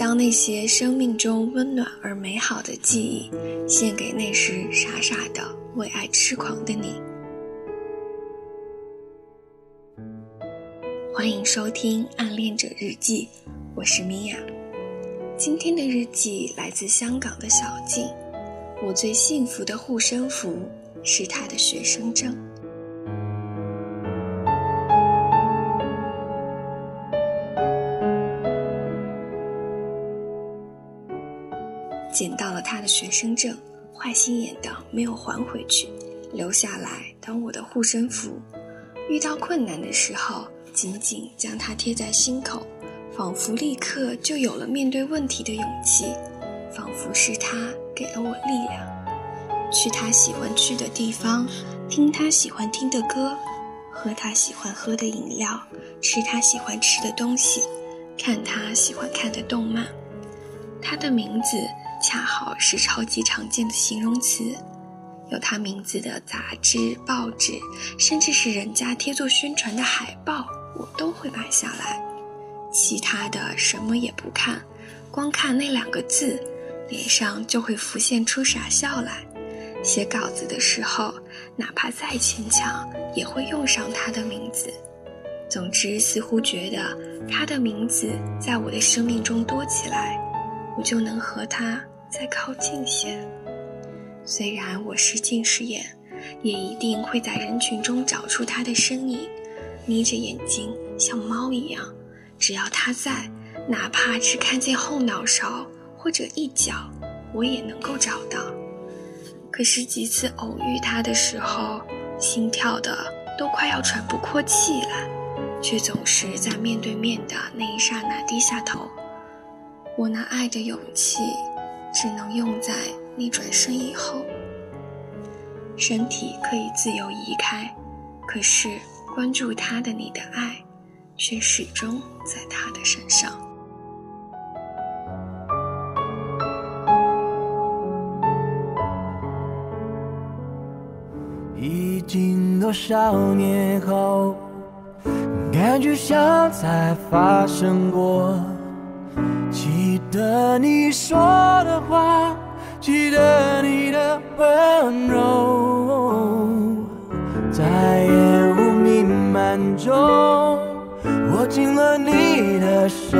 将那些生命中温暖而美好的记忆，献给那时傻傻的为爱痴狂的你。欢迎收听《暗恋者日记》，我是米娅。今天的日记来自香港的小静。我最幸福的护身符是他的学生证。捡到了他的学生证，坏心眼的没有还回去，留下来当我的护身符。遇到困难的时候，紧紧将它贴在心口，仿佛立刻就有了面对问题的勇气，仿佛是他给了我力量。去他喜欢去的地方，听他喜欢听的歌，喝他喜欢喝的饮料，吃他喜欢吃的东西，看他喜欢看的动漫。他的名字。恰好是超级常见的形容词，有他名字的杂志、报纸，甚至是人家贴做宣传的海报，我都会买下来。其他的什么也不看，光看那两个字，脸上就会浮现出傻笑来。写稿子的时候，哪怕再牵强，也会用上他的名字。总之，似乎觉得他的名字在我的生命中多起来，我就能和他。再靠近些，虽然我是近视眼，也一定会在人群中找出他的身影，眯着眼睛像猫一样。只要他在，哪怕只看见后脑勺或者一角，我也能够找到。可是几次偶遇他的时候，心跳的都快要喘不过气来，却总是在面对面的那一刹那低下头。我那爱的勇气。只能用在你转身以后，身体可以自由移开，可是关注他的你的爱，却始终在他的身上。已经多少年后，感觉像才发生过。记得你说的话，记得你的温柔，在烟雾弥漫中，握紧了你的手，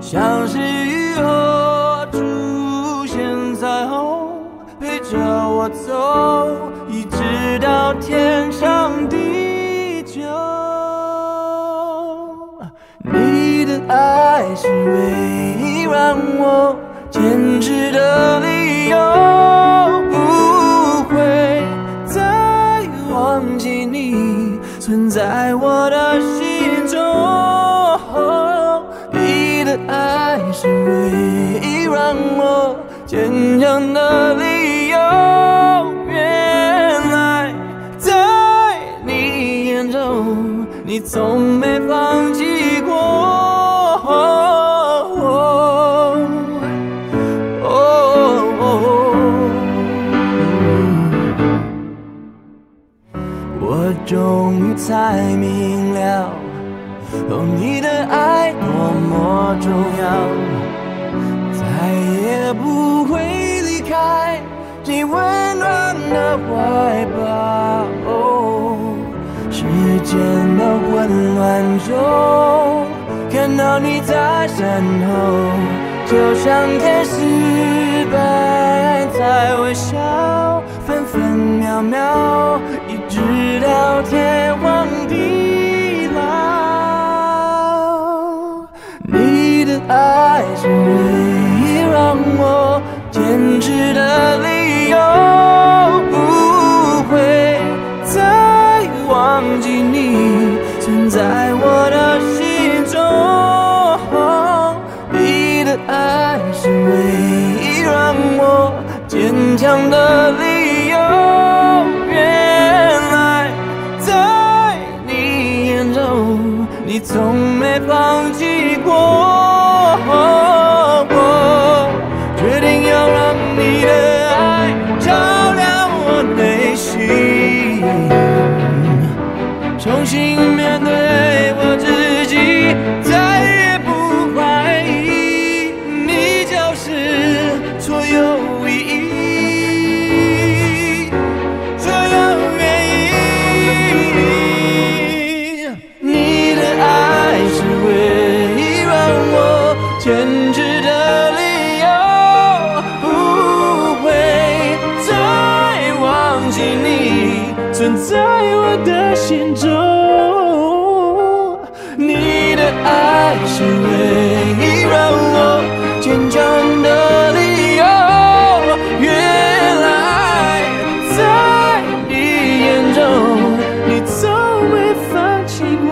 像是雨后出现彩虹，陪着我走，一直到天长地久。你的爱是唯。让我坚持的理由，不会再忘记你存在我的心中。你的爱是唯一让我坚强的理由。原来在你眼中，你从没终于才明了，哦，你的爱多么重要，再也不会离开你温暖的怀抱。时间的混乱中，看到你在身后，就像天使般在微笑，分分秒秒。的爱是唯一让我坚强的理由。原来在你从没放弃过，我决定要让你的爱照亮我内心，重新心中，你的爱是唯一让我坚强的理由，原来在你眼中，你从未放弃过。